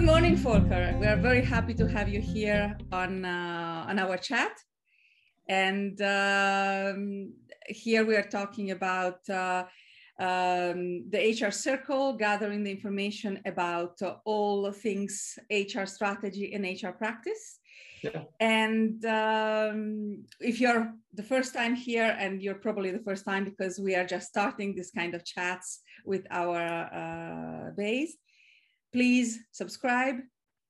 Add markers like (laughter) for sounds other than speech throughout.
Good morning, Volker. We are very happy to have you here on, uh, on our chat. And um, here we are talking about uh, um, the HR circle, gathering the information about uh, all things HR strategy and HR practice. Yeah. And um, if you're the first time here, and you're probably the first time because we are just starting this kind of chats with our uh, base, please subscribe.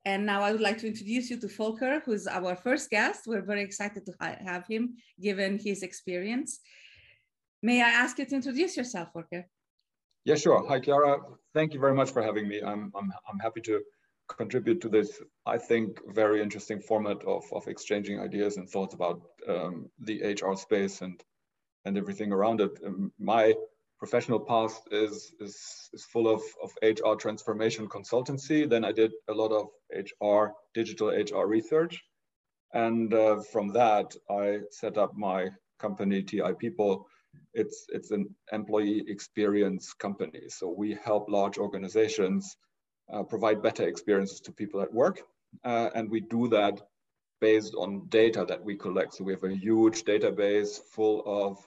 And now I would like to introduce you to Volker, who's our first guest. We're very excited to have him given his experience. May I ask you to introduce yourself, Volker? Yeah, sure. Hi, Chiara. Thank you very much for having me. I'm, I'm, I'm happy to contribute to this, I think, very interesting format of, of exchanging ideas and thoughts about um, the HR space and, and everything around it. Um, my professional past is, is, is full of, of HR transformation consultancy. Then I did a lot of HR, digital HR research. And uh, from that, I set up my company, TI People. It's, it's an employee experience company. So we help large organizations uh, provide better experiences to people at work. Uh, and we do that based on data that we collect. So we have a huge database full of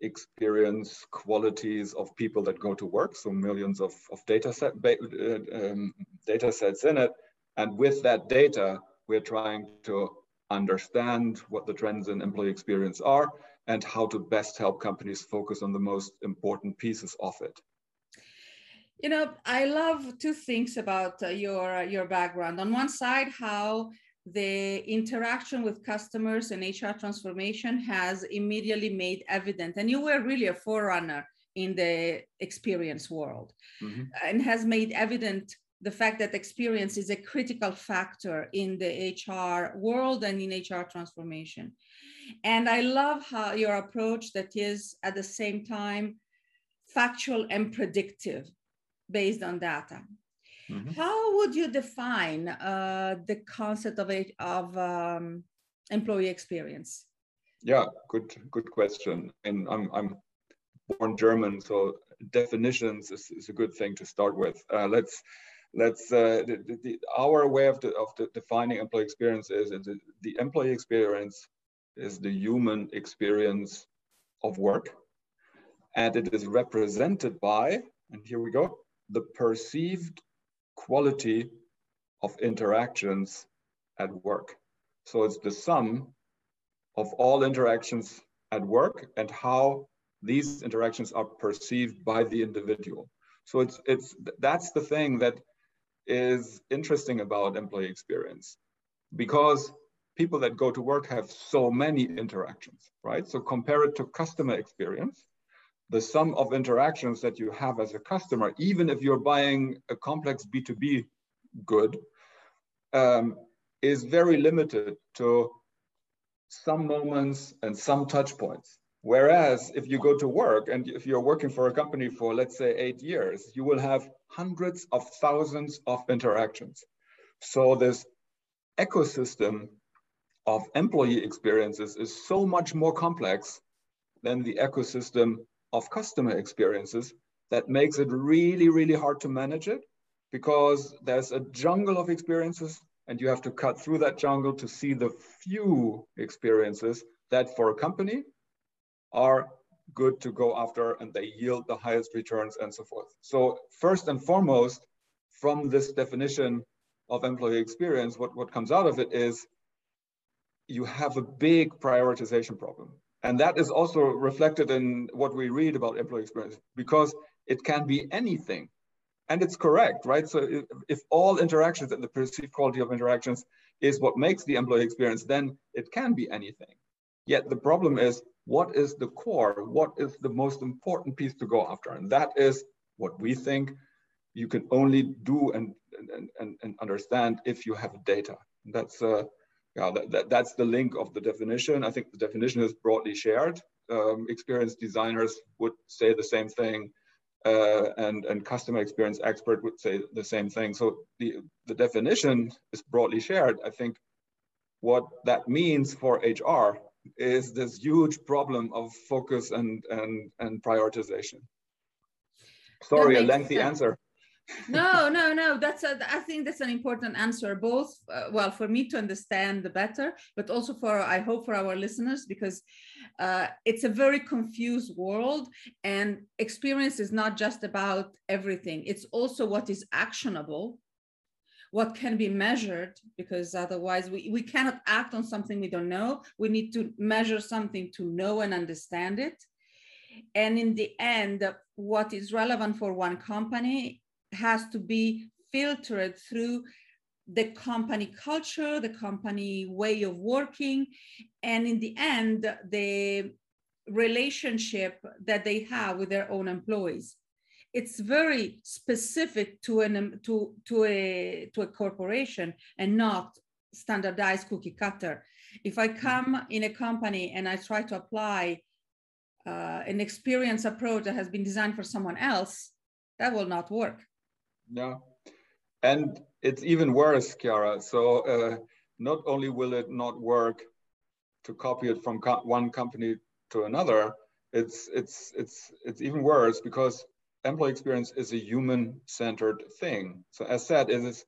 experience qualities of people that go to work. So millions of, of data, set, uh, um, data sets in it. And with that data, we're trying to understand what the trends in employee experience are and how to best help companies focus on the most important pieces of it. You know, I love two things about uh, your your background. On one side, how the interaction with customers and HR transformation has immediately made evident, and you were really a forerunner in the experience world, mm-hmm. and has made evident the fact that experience is a critical factor in the HR world and in HR transformation. And I love how your approach that is at the same time factual and predictive based on data. Mm-hmm. How would you define uh, the concept of, a, of um, employee experience? Yeah, good good question. And I'm I'm born German, so definitions is, is a good thing to start with. Uh, let's let's uh, the, the, our way of, the, of the defining employee experience is the, the employee experience is the human experience of work, and it is represented by and here we go the perceived quality of interactions at work. So it's the sum of all interactions at work and how these interactions are perceived by the individual. So it's it's that's the thing that is interesting about employee experience because people that go to work have so many interactions, right? So compare it to customer experience the sum of interactions that you have as a customer, even if you're buying a complex B2B good, um, is very limited to some moments and some touch points. Whereas if you go to work and if you're working for a company for, let's say, eight years, you will have hundreds of thousands of interactions. So this ecosystem of employee experiences is so much more complex than the ecosystem of customer experiences that makes it really, really hard to manage it because there's a jungle of experiences and you have to cut through that jungle to see the few experiences that for a company are good to go after and they yield the highest returns and so forth. So first and foremost, from this definition of employee experience, what, what comes out of it is you have a big prioritization problem. And that is also reflected in what we read about employee experience because it can be anything. And it's correct, right? So if, if all interactions and the perceived quality of interactions is what makes the employee experience, then it can be anything. Yet the problem is what is the core? What is the most important piece to go after? And that is what we think you can only do and, and, and, and understand if you have data. That's uh, yeah, that, that, that's the link of the definition. I think the definition is broadly shared. Um, experienced designers would say the same thing, uh, and, and customer experience expert would say the same thing. So the, the definition is broadly shared. I think what that means for HR is this huge problem of focus and, and, and prioritization. Sorry, a lengthy sense. answer. No, no, no. That's a, I think that's an important answer. Both, uh, well, for me to understand the better, but also for I hope for our listeners because uh, it's a very confused world, and experience is not just about everything. It's also what is actionable, what can be measured, because otherwise we, we cannot act on something we don't know. We need to measure something to know and understand it. And in the end, what is relevant for one company has to be filtered through the company culture, the company way of working, and in the end, the relationship that they have with their own employees. It's very specific to an to to a to a corporation and not standardized cookie cutter. If I come in a company and I try to apply uh, an experience approach that has been designed for someone else, that will not work. Yeah. And it's even worse, Chiara. So uh, not only will it not work to copy it from co one company to another, it's, it's, it's, it's even worse because employee experience is a human-centered thing. So as said, it is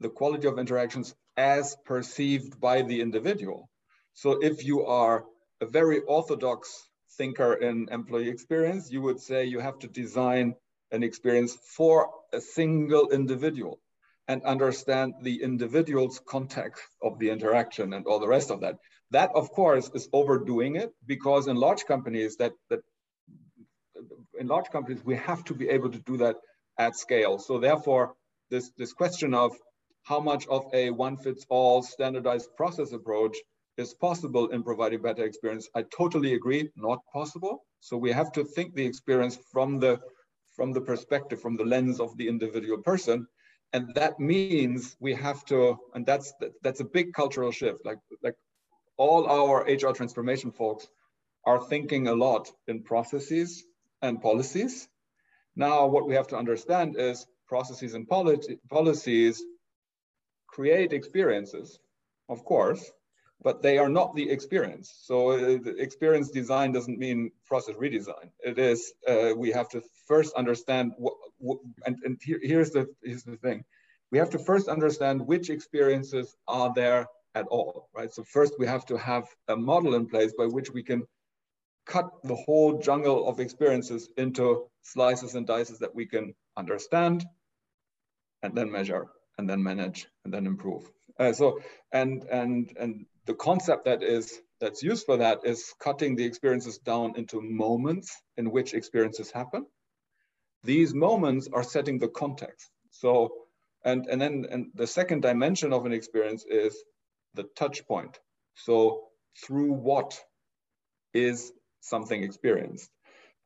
the quality of interactions as perceived by the individual. So if you are a very orthodox thinker in employee experience, you would say you have to design an experience for a single individual and understand the individual's context of the interaction and all the rest of that. That, of course, is overdoing it because in large companies that, that in large companies, we have to be able to do that at scale. So therefore, this, this question of how much of a one fits all standardized process approach is possible in providing better experience, I totally agree, not possible. So we have to think the experience from the from the perspective, from the lens of the individual person. And that means we have to, and that's that's a big cultural shift. Like like all our HR transformation folks are thinking a lot in processes and policies. Now, what we have to understand is processes and policies create experiences, of course, but they are not the experience. So uh, experience design doesn't mean process redesign. It is, uh, we have to first understand, what, what and, and here, here's, the, here's the thing. We have to first understand which experiences are there at all, right? So first we have to have a model in place by which we can cut the whole jungle of experiences into slices and dices that we can understand and then measure and then manage and then improve. Uh, so and and and the concept that is that's used for that is cutting the experiences down into moments in which experiences happen. These moments are setting the context. So, and, and then and the second dimension of an experience is the touch point. So through what is something experienced?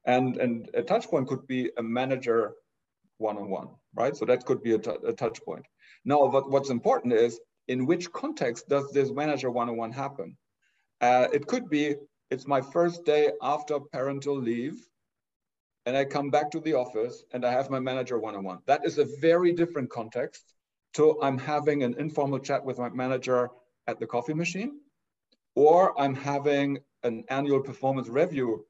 And, and a touch point could be a manager one-on-one, -on -one, right? So that could be a, a touch point. Now, what, what's important is in which context does this manager one-on-one happen? Uh, it could be, it's my first day after parental leave, and I come back to the office and I have my manager one-on-one. That is a very different context to I'm having an informal chat with my manager at the coffee machine, or I'm having an annual performance review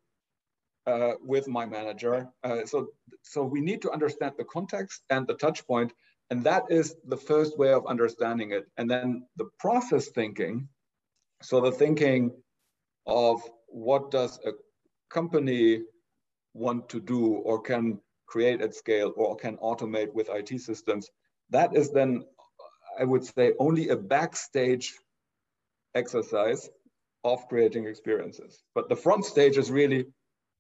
uh, with my manager. Uh, so, so we need to understand the context and the touch point and that is the first way of understanding it. And then the process thinking, so the thinking of what does a company want to do or can create at scale or can automate with IT systems, that is then, I would say, only a backstage exercise of creating experiences. But the front stage is really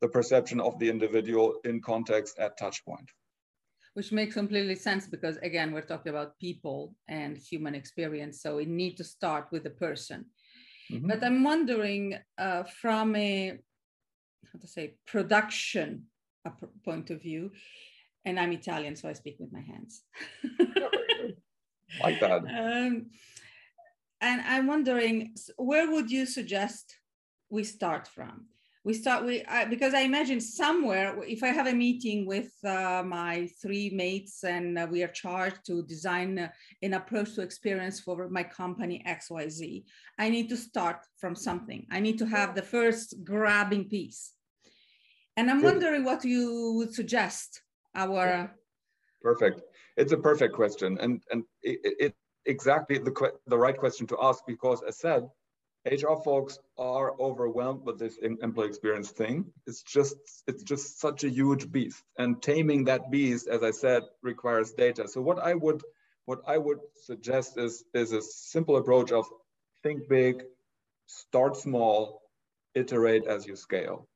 the perception of the individual in context at touchpoint which makes completely sense because again we're talking about people and human experience so we need to start with the person. Mm-hmm. but i'm wondering uh, from a how to say production point of view and i'm italian so i speak with my hands. (laughs) Like that um, and i'm wondering where would you suggest we start from we start with uh, because i imagine somewhere if i have a meeting with uh, my three mates and uh, we are charged to design uh, an approach to experience for my company xyz i need to start from something. I need to have the first grabbing piece. And i'm wondering what you would suggest our Perfect. It's a perfect question, and and it, it exactly the the right question to ask because, as said, HR folks are overwhelmed with this employee experience thing. It's just it's just such a huge beast, and taming that beast, as I said, requires data. So what I would what I would suggest is is a simple approach of think big, start small, iterate as you scale.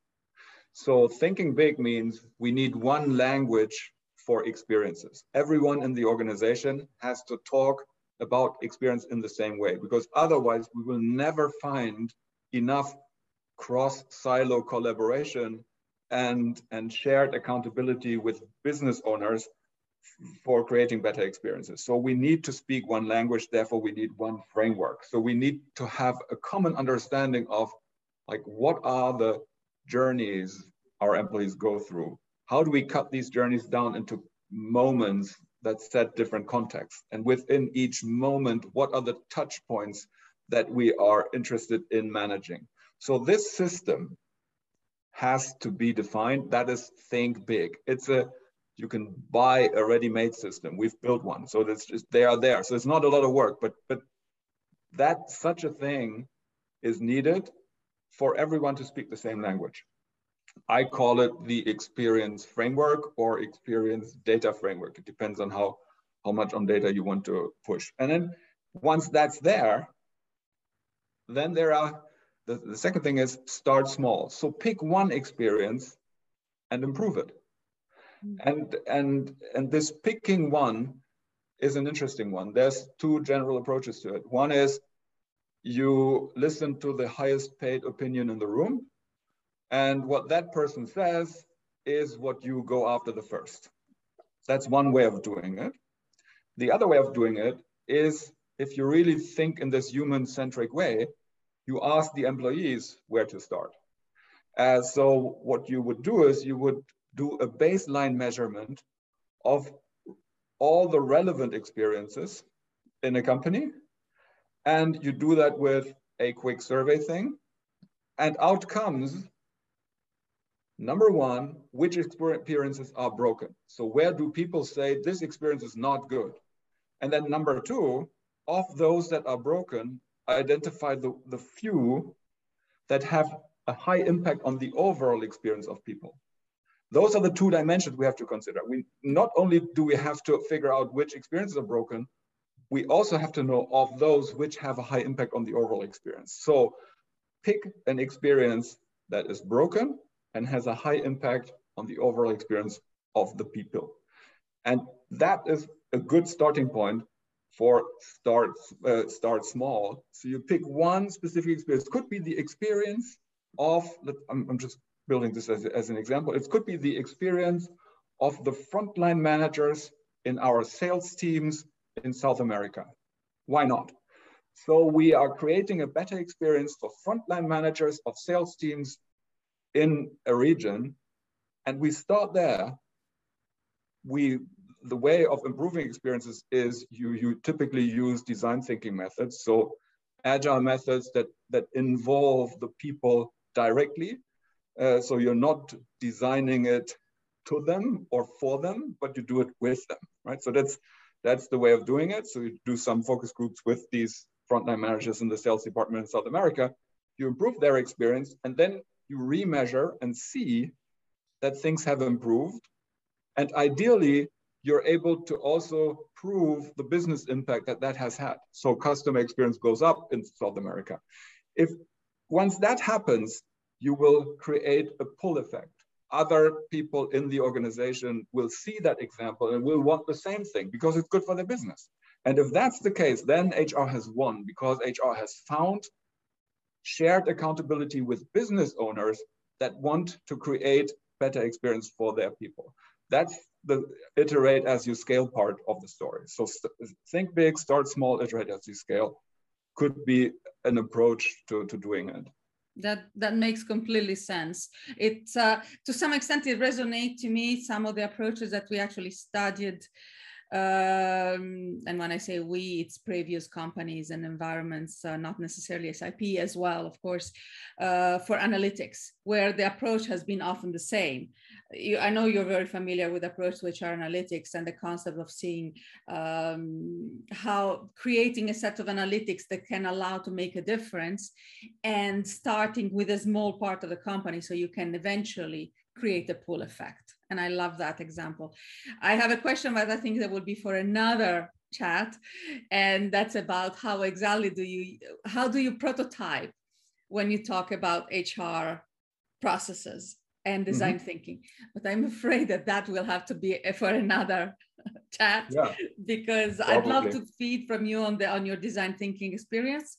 So thinking big means we need one language for experiences. Everyone in the organization has to talk about experience in the same way because otherwise we will never find enough cross silo collaboration and and shared accountability with business owners for creating better experiences. So we need to speak one language therefore we need one framework. So we need to have a common understanding of like what are the journeys our employees go through? How do we cut these journeys down into moments that set different contexts. And within each moment, what are the touch points that we are interested in managing? So this system has to be defined. That is think big. It's a you can buy a ready-made system. We've built one, so that's just they are there. So it's not a lot of work, but but that such a thing is needed for everyone to speak the same language. I call it the experience framework or experience data framework. It depends on how, how much on data you want to push. And then once that's there, then there are, the, the second thing is start small. So pick one experience and improve it. Mm. And, and, and this picking one is an interesting one. There's two general approaches to it. One is you listen to the highest paid opinion in the room and what that person says is what you go after the first. That's one way of doing it. The other way of doing it is if you really think in this human centric way, you ask the employees where to start. Uh, so what you would do is you would do a baseline measurement of all the relevant experiences in a company. And you do that with a quick survey thing. And out comes Number one, which experiences are broken? So where do people say this experience is not good? And then number two, of those that are broken, identify the, the few that have a high impact on the overall experience of people. Those are the two dimensions we have to consider. We not only do we have to figure out which experiences are broken, we also have to know of those which have a high impact on the overall experience. So pick an experience that is broken and has a high impact on the overall experience of the people. And that is a good starting point for start, uh, start small. So you pick one specific experience. Could be the experience of, I'm, I'm just building this as, as an example. It could be the experience of the frontline managers in our sales teams in South America. Why not? So we are creating a better experience for frontline managers of sales teams in a region and we start there, we the way of improving experiences is you, you typically use design thinking methods. So agile methods that, that involve the people directly. Uh, so you're not designing it to them or for them, but you do it with them, right? So that's that's the way of doing it. So you do some focus groups with these frontline managers in the sales department in South America. You improve their experience, and then you remeasure and see that things have improved. And ideally, you're able to also prove the business impact that that has had. So customer experience goes up in South America. If once that happens, you will create a pull effect. Other people in the organization will see that example and will want the same thing because it's good for their business. And if that's the case, then HR has won because HR has found shared accountability with business owners that want to create better experience for their people. That's the iterate as you scale part of the story. So think big, start small, iterate as you scale could be an approach to, to doing it. That that makes completely sense. It uh, to some extent it resonates to me some of the approaches that we actually studied um, and when I say we, it's previous companies and environments, uh, not necessarily SIP as well, of course, uh, for analytics, where the approach has been often the same. You, I know you're very familiar with approach to HR analytics and the concept of seeing um, how creating a set of analytics that can allow to make a difference and starting with a small part of the company so you can eventually create a pull effect. And I love that example. I have a question, but I think that would be for another chat. And that's about how exactly do you, how do you prototype when you talk about HR processes and design mm-hmm. thinking? But I'm afraid that that will have to be for another (laughs) chat yeah, because probably. I'd love to feed from you on the on your design thinking experience.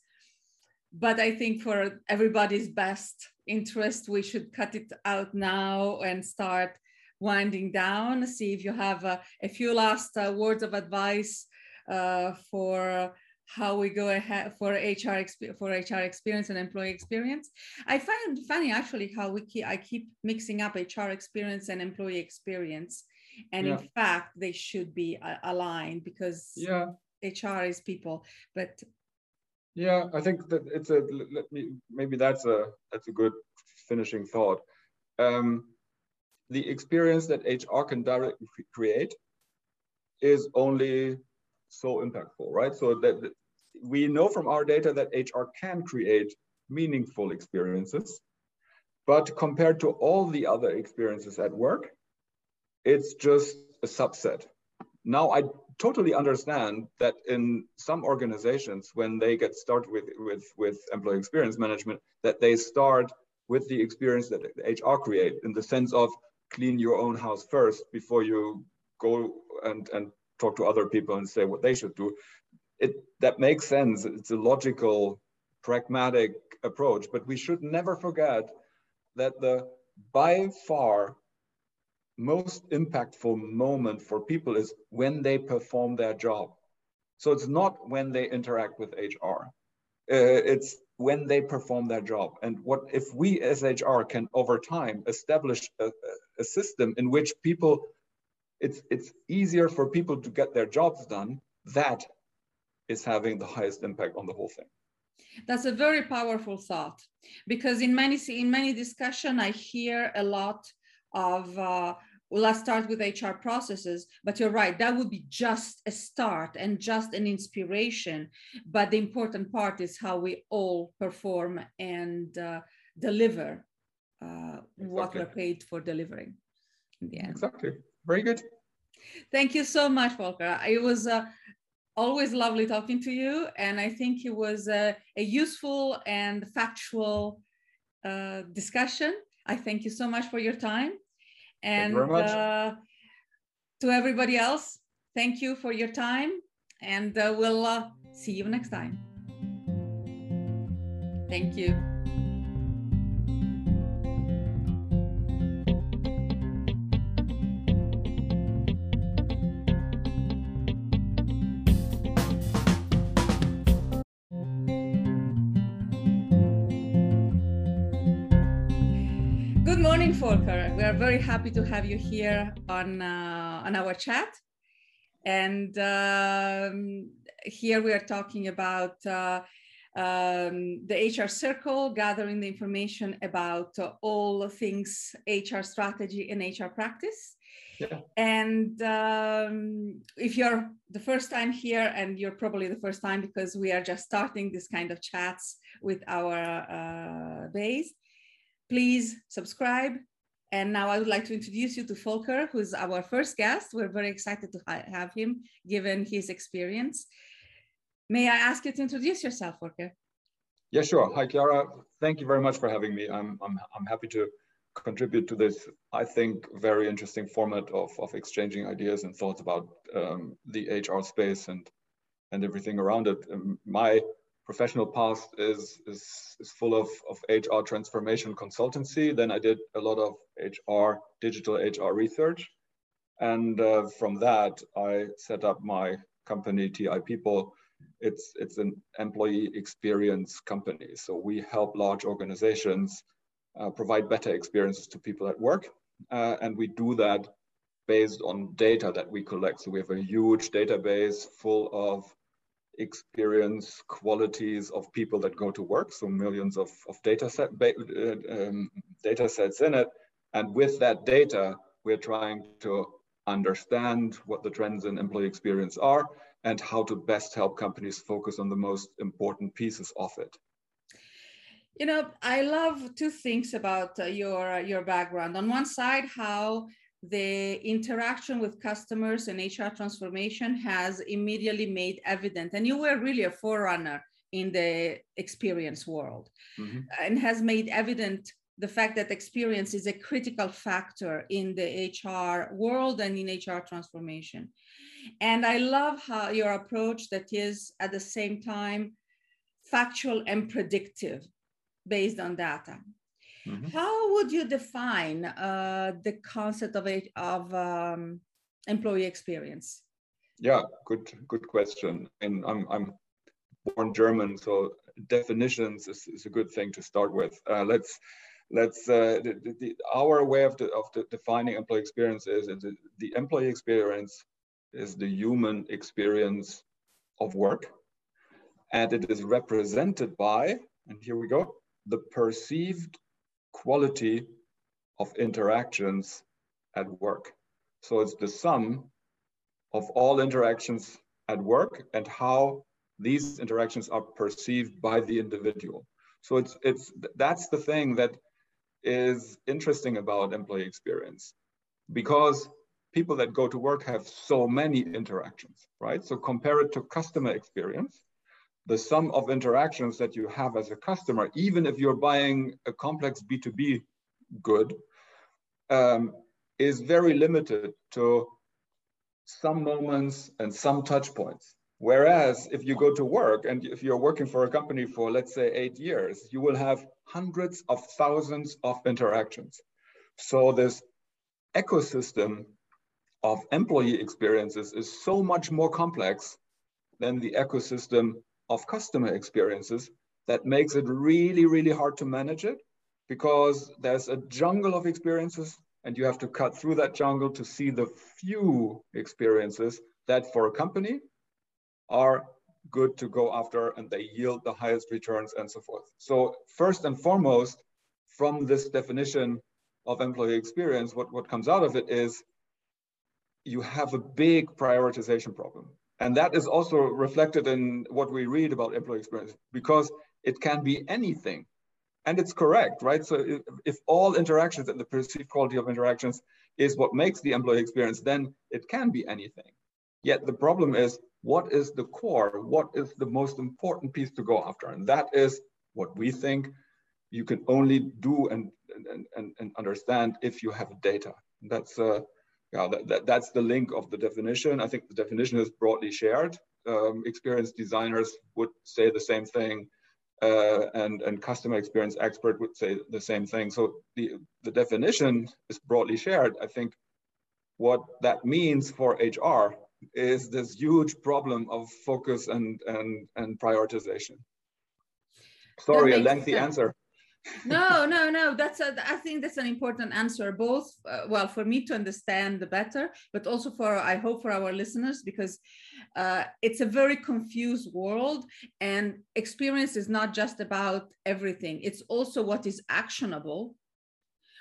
But I think for everybody's best interest, we should cut it out now and start winding down. See if you have a, a few last uh, words of advice uh, for how we go ahead for HR for HR experience and employee experience. I find funny actually how we keep I keep mixing up HR experience and employee experience, and yeah. in fact they should be uh, aligned because yeah. HR is people, but yeah, I think that it's a let me maybe that's a that's a good finishing thought. Um, the experience that HR can directly create is only so impactful, right? So that we know from our data that HR can create meaningful experiences, but compared to all the other experiences at work, it's just a subset. Now I totally understand that in some organizations, when they get started with, with, with employee experience management, that they start with the experience that HR create in the sense of clean your own house first before you go and, and talk to other people and say what they should do. It that makes sense. It's a logical, pragmatic approach, but we should never forget that the by far most impactful moment for people is when they perform their job. So it's not when they interact with HR. Uh, it's when they perform their job. And what if we as HR can over time establish a, a system in which people, it's, it's easier for people to get their jobs done, that is having the highest impact on the whole thing. That's a very powerful thought because in many in many discussion I hear a lot of uh, well, let's start with HR processes. But you're right, that would be just a start and just an inspiration. But the important part is how we all perform and uh, deliver uh, exactly. what we're paid for delivering in the end. Exactly. Very good. Thank you so much, Volker. It was uh, always lovely talking to you. And I think it was a, a useful and factual uh, discussion. I thank you so much for your time. And uh, to everybody else, thank you for your time. And uh, we'll uh, see you next time. Thank you. Volker. We are very happy to have you here on, uh, on our chat. And um, here we are talking about uh, um, the HR circle, gathering the information about uh, all things HR strategy and HR practice. Yeah. And um, if you're the first time here, and you're probably the first time because we are just starting this kind of chats with our uh, base, please subscribe. And now I would like to introduce you to Volker, who's our first guest. We're very excited to ha have him, given his experience. May I ask you to introduce yourself, Volker? Yeah, sure. Hi, Chiara. Thank you very much for having me. I'm, I'm, I'm happy to contribute to this, I think, very interesting format of, of exchanging ideas and thoughts about um, the HR space and, and everything around it. Um, my professional past is, is, is full of, of HR transformation consultancy. Then I did a lot of HR, digital HR research. And uh, from that, I set up my company, TI People. It's, it's an employee experience company. So we help large organizations uh, provide better experiences to people at work. Uh, and we do that based on data that we collect. So we have a huge database full of experience qualities of people that go to work. So millions of, of data, set, uh, um, data sets in it. And with that data, we're trying to understand what the trends in employee experience are and how to best help companies focus on the most important pieces of it. You know, I love two things about uh, your your background. On one side, how the interaction with customers and HR transformation has immediately made evident, and you were really a forerunner in the experience world, mm-hmm. and has made evident the fact that experience is a critical factor in the HR world and in HR transformation. And I love how your approach that is at the same time factual and predictive based on data. Mm-hmm. How would you define uh, the concept of, a, of um, employee experience? Yeah, good good question. And I'm, I'm born German, so definitions is, is a good thing to start with. Uh, let's let's uh, the, the, our way of, the, of the defining employee experience is the, the employee experience is the human experience of work and it is represented by and here we go the perceived quality of interactions at work so it's the sum of all interactions at work and how these interactions are perceived by the individual so it's it's that's the thing that is interesting about employee experience because people that go to work have so many interactions, right? So compare it to customer experience. The sum of interactions that you have as a customer, even if you're buying a complex B2B good, um, is very limited to some moments and some touch points. Whereas if you go to work and if you're working for a company for, let's say, eight years, you will have hundreds of thousands of interactions. So this ecosystem of employee experiences is so much more complex than the ecosystem of customer experiences that makes it really, really hard to manage it because there's a jungle of experiences and you have to cut through that jungle to see the few experiences that for a company are good to go after and they yield the highest returns and so forth. So first and foremost, from this definition of employee experience, what, what comes out of it is you have a big prioritization problem. And that is also reflected in what we read about employee experience because it can be anything. And it's correct, right? So if, all interactions and the perceived quality of interactions is what makes the employee experience, then it can be anything. Yet the problem is what is the core? What is the most important piece to go after? And that is what we think you can only do and, and, and, and understand if you have data. That's, uh, yeah, that, that, that's the link of the definition. I think the definition is broadly shared. Um, experienced designers would say the same thing. Uh, and, and customer experience expert would say the same thing. So the, the definition is broadly shared. I think what that means for HR is this huge problem of focus and and and prioritization. Sorry, a lengthy sense. answer. No, no, no. That's a, I think that's an important answer. Both, uh, well, for me to understand the better, but also for I hope for our listeners because uh, it's a very confused world, and experience is not just about everything. It's also what is actionable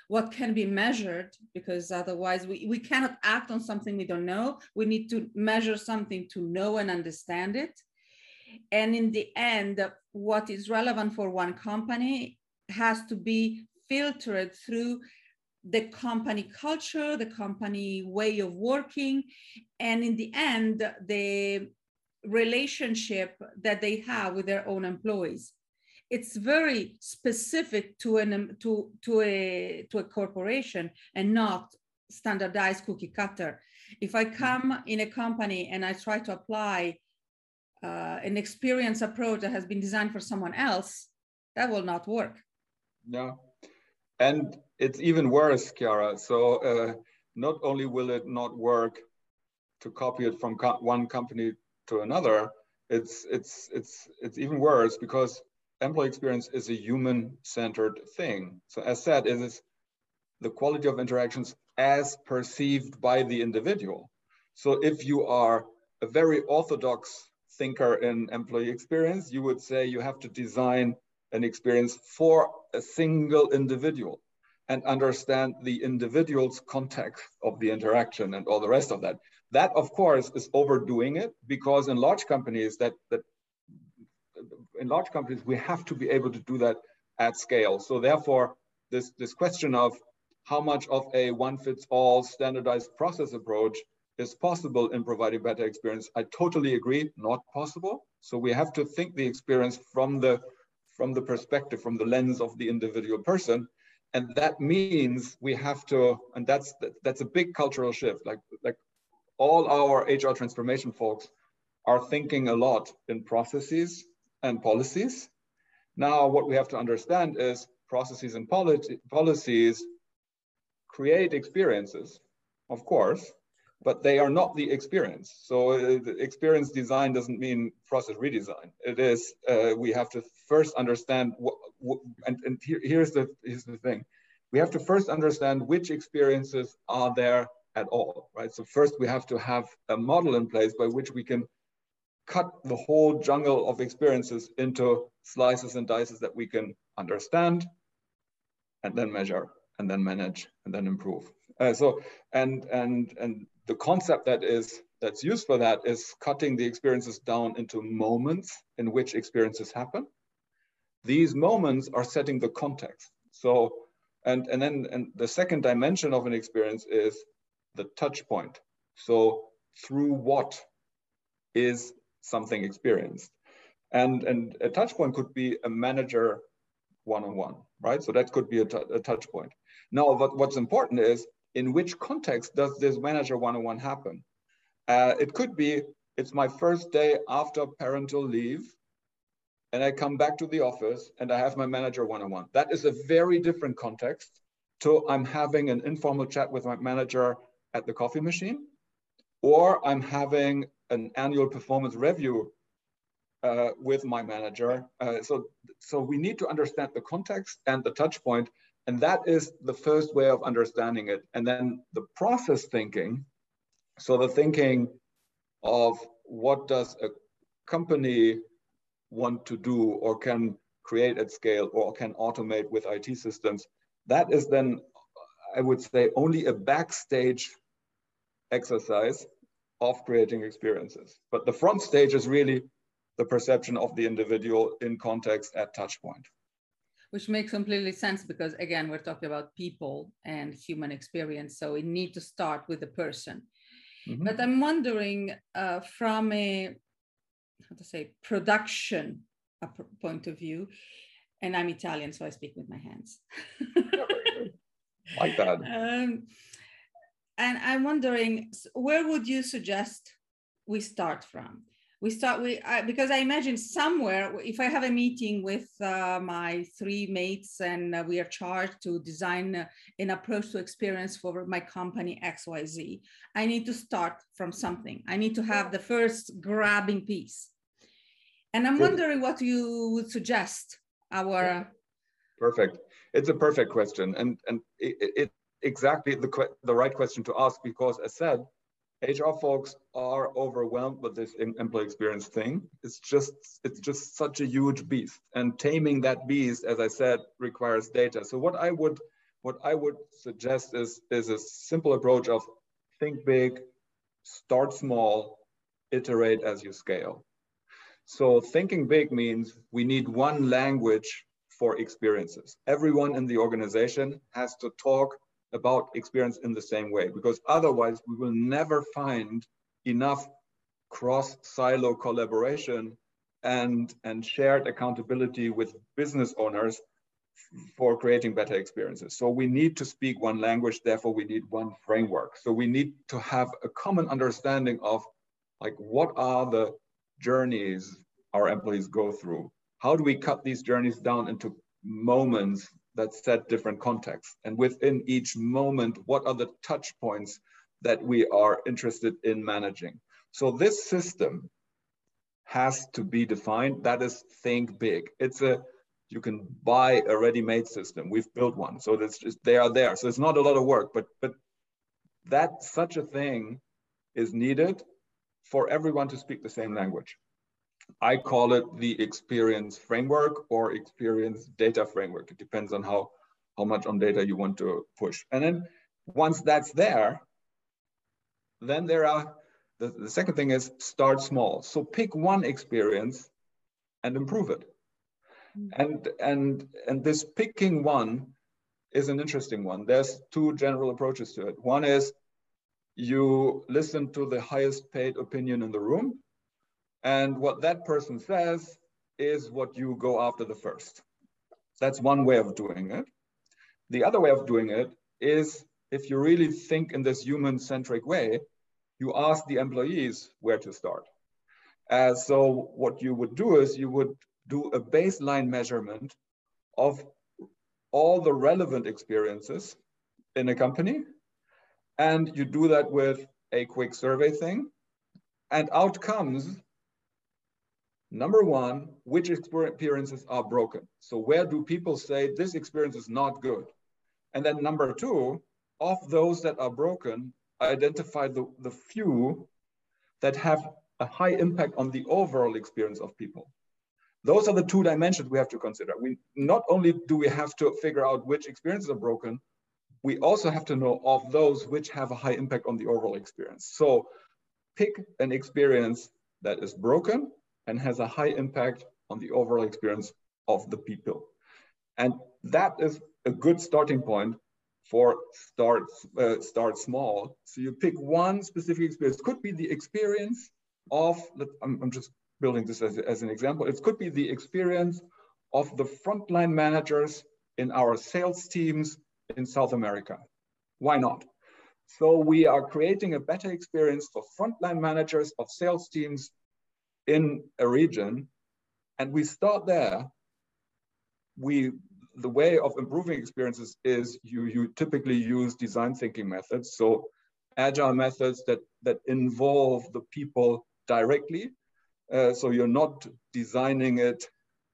what can be measured because otherwise we, we cannot act on something we don't know we need to measure something to know and understand it and in the end what is relevant for one company has to be filtered through the company culture the company way of working. And in the end the relationship that they have with their own employees. It's very specific to an to to a to a corporation and not standardized cookie cutter. If i come in a company and i try to apply uh, an experience approach that has been designed for someone else that will not work no and it's even worse Chiara. so uh, not only will it not work to copy it from co one company to another it's it's it's it's even worse because employee experience is a human-centered thing. So as said, it is the quality of interactions as perceived by the individual. So if you are a very orthodox thinker in employee experience, you would say you have to design an experience for a single individual and understand the individual's context of the interaction and all the rest of that. That, of course, is overdoing it because in large companies that, that in large companies, we have to be able to do that at scale. So therefore, this, this question of how much of a one fits all standardized process approach is possible in providing better experience. I totally agree, not possible. So we have to think the experience from the from the perspective, from the lens of the individual person. And that means we have to, and that's that's a big cultural shift. Like like all our HR transformation folks are thinking a lot in processes and policies. Now, what we have to understand is processes and policies create experiences, of course, but they are not the experience. So uh, experience design doesn't mean process redesign. It is, uh, we have to first understand, what, what and, and here, here's, the, here's the thing. We have to first understand which experiences are there at all, right? So first we have to have a model in place by which we can cut the whole jungle of experiences into slices and dices that we can understand and then measure and then manage and then improve. Uh, so and and and the concept that is that's used for that is cutting the experiences down into moments in which experiences happen. These moments are setting the context. So and and then and the second dimension of an experience is the touch point. So through what is something experienced. And, and a touch point could be a manager one-on-one, right? So that could be a, touch point. Now, but what's important is in which context does this manager one-on-one happen? Uh, it could be, it's my first day after parental leave and I come back to the office and I have my manager one-on-one. That is a very different context to I'm having an informal chat with my manager at the coffee machine, or I'm having an annual performance review uh, with my manager. Uh, so, so we need to understand the context and the touch point, and that is the first way of understanding it. And then the process thinking, so the thinking of what does a company want to do or can create at scale or can automate with IT systems, that is then, I would say, only a backstage exercise of creating experiences. But the front stage is really the perception of the individual in context at touch point. Which makes completely sense because again, we're talking about people and human experience. So we need to start with the person. Mm-hmm. But I'm wondering uh, from a, how to say, production point of view, and I'm Italian, so I speak with my hands. like (laughs) that. Um, and I'm wondering where would you suggest we start from? We start with uh, because I imagine somewhere if I have a meeting with uh, my three mates and uh, we are charged to design uh, an approach to experience for my company XYZ, I need to start from something. I need to have the first grabbing piece. And I'm wondering what you would suggest our perfect it's a perfect question and and it, it exactly the, the right question to ask because as said, HR folks are overwhelmed with this employee experience thing. It's just it's just such a huge beast, and taming that beast, as I said, requires data. So what I would what I would suggest is is a simple approach of think big, start small, iterate as you scale. So thinking big means we need one language for experiences. Everyone in the organization has to talk about experience in the same way, because otherwise we will never find enough cross silo collaboration and, and shared accountability with business owners for creating better experiences. So we need to speak one language, therefore we need one framework. So we need to have a common understanding of like what are the journeys our employees go through? How do we cut these journeys down into moments that set different contexts. And within each moment, what are the touch points that we are interested in managing? So this system has to be defined. That is think big. It's a you can buy a ready-made system. We've built one, so that's just they are there. So it's not a lot of work, but but that such a thing is needed for everyone to speak the same language. I call it the experience framework or experience data framework. It depends on how, how much on data you want to push. And then once that's there, then there are, the, the second thing is start small. So pick one experience and improve it. Mm. And, and, and this picking one is an interesting one. There's two general approaches to it. One is you listen to the highest paid opinion in the room, and what that person says is what you go after the first. That's one way of doing it. The other way of doing it is if you really think in this human centric way, you ask the employees where to start. Uh, so what you would do is you would do a baseline measurement of all the relevant experiences in a company. And you do that with a quick survey thing. And out comes number one, which experiences are broken? So where do people say this experience is not good? And then number two, of those that are broken, identify the, the few that have a high impact on the overall experience of people. Those are the two dimensions we have to consider. We not only do we have to figure out which experiences are broken, we also have to know of those which have a high impact on the overall experience. So pick an experience that is broken and has a high impact on the overall experience of the people. And that is a good starting point for start, uh, start small. So you pick one specific experience. Could be the experience of, I'm, I'm just building this as, as an example, it could be the experience of the frontline managers in our sales teams in South America. Why not? So we are creating a better experience for frontline managers of sales teams in a region, and we start there. We the way of improving experiences is you you typically use design thinking methods, so agile methods that that involve the people directly uh, so you're not designing it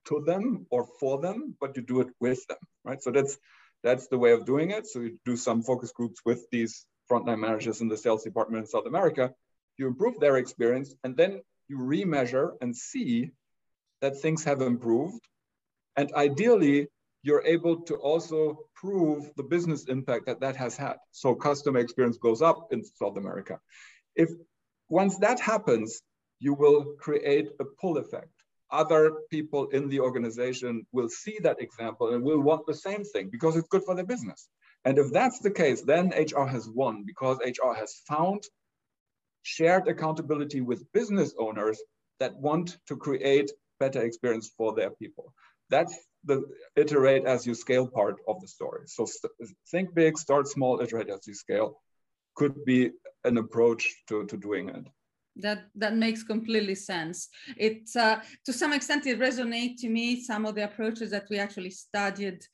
to them or for them, but you do it with them, right? So that's that's the way of doing it. So you do some focus groups with these frontline managers in the sales department in South America. You improve their experience, and then you remeasure and see that things have improved. And ideally, you're able to also prove the business impact that that has had. So customer experience goes up in South America. If once that happens, you will create a pull effect. Other people in the organization will see that example and will want the same thing because it's good for their business. And if that's the case, then HR has won because HR has found shared accountability with business owners that want to create better experience for their people. That's the iterate as you scale part of the story. So think big, start small, iterate as you scale could be an approach to, to doing it that that makes completely sense it uh, to some extent it resonates to me some of the approaches that we actually studied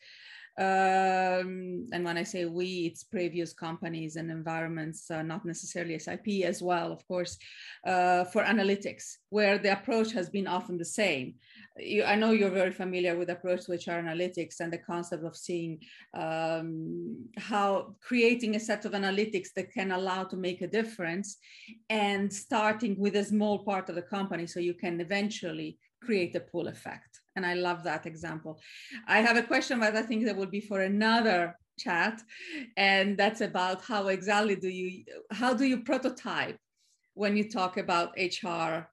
um, and when I say we, it's previous companies and environments, uh, not necessarily SIP as well, of course, uh, for analytics, where the approach has been often the same. You, I know you're very familiar with approach to HR analytics and the concept of seeing um, how creating a set of analytics that can allow to make a difference and starting with a small part of the company so you can eventually create a pull effect. And I love that example. I have a question, but I think that would be for another chat. And that's about how exactly do you, how do you prototype when you talk about HR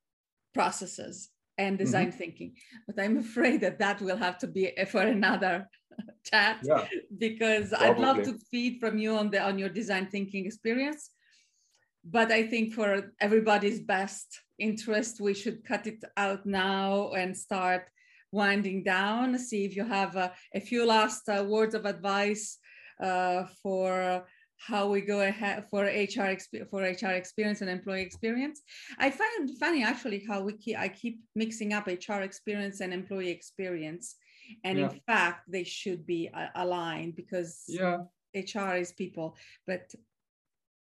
processes and design mm-hmm. thinking? But I'm afraid that that will have to be (laughs) for another chat yeah, because probably. I'd love to feed from you on the on your design thinking experience. But I think for everybody's best interest, we should cut it out now and start winding down. See if you have uh, a few last uh, words of advice uh, for how we go ahead for HR for HR experience and employee experience. I find funny actually how we keep I keep mixing up HR experience and employee experience, and yeah. in fact they should be aligned because yeah. HR is people, but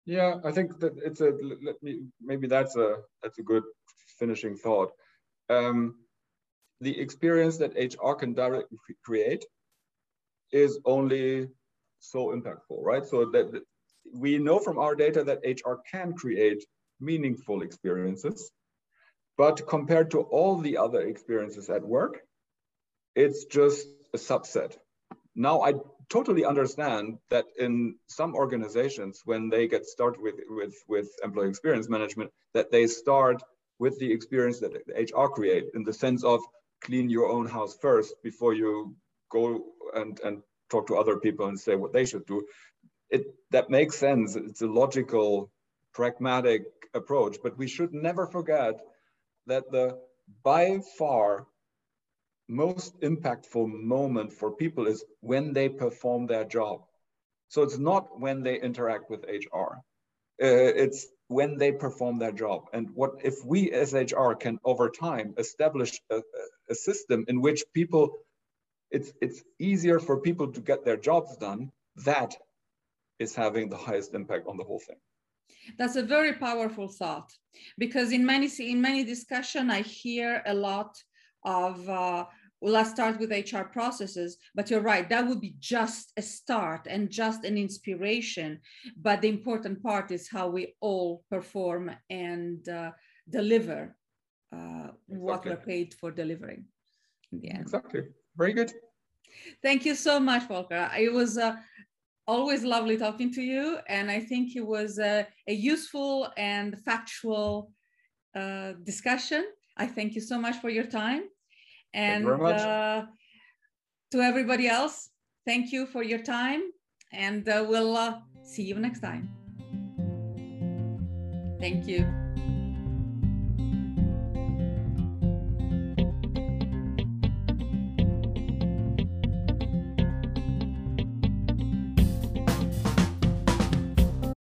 yeah, I think that it's a let me maybe that's a that's a good finishing thought. Um, the experience that HR can directly create is only so impactful, right? So that we know from our data that HR can create meaningful experiences, but compared to all the other experiences at work, it's just a subset. Now I totally understand that in some organizations, when they get started with, with, with employee experience management, that they start with the experience that HR create in the sense of clean your own house first before you go and, and talk to other people and say what they should do. It, that makes sense. It's a logical, pragmatic approach, but we should never forget that the by far most impactful moment for people is when they perform their job. So it's not when they interact with HR. Uh, it's when they perform their job. And what if we as HR can over time establish a, a system in which people, it's, it's easier for people to get their jobs done, that is having the highest impact on the whole thing. That's a very powerful thought because in many in many discussion I hear a lot of uh, well, let's start with HR processes. But you're right, that would be just a start and just an inspiration. But the important part is how we all perform and uh, deliver uh, exactly. what we're paid for delivering in the end. Exactly. Very good. Thank you so much, Volker. It was uh, always lovely talking to you. And I think it was a, a useful and factual uh, discussion. I thank you so much for your time. And uh, to everybody else, thank you for your time. And uh, we'll uh, see you next time. Thank you.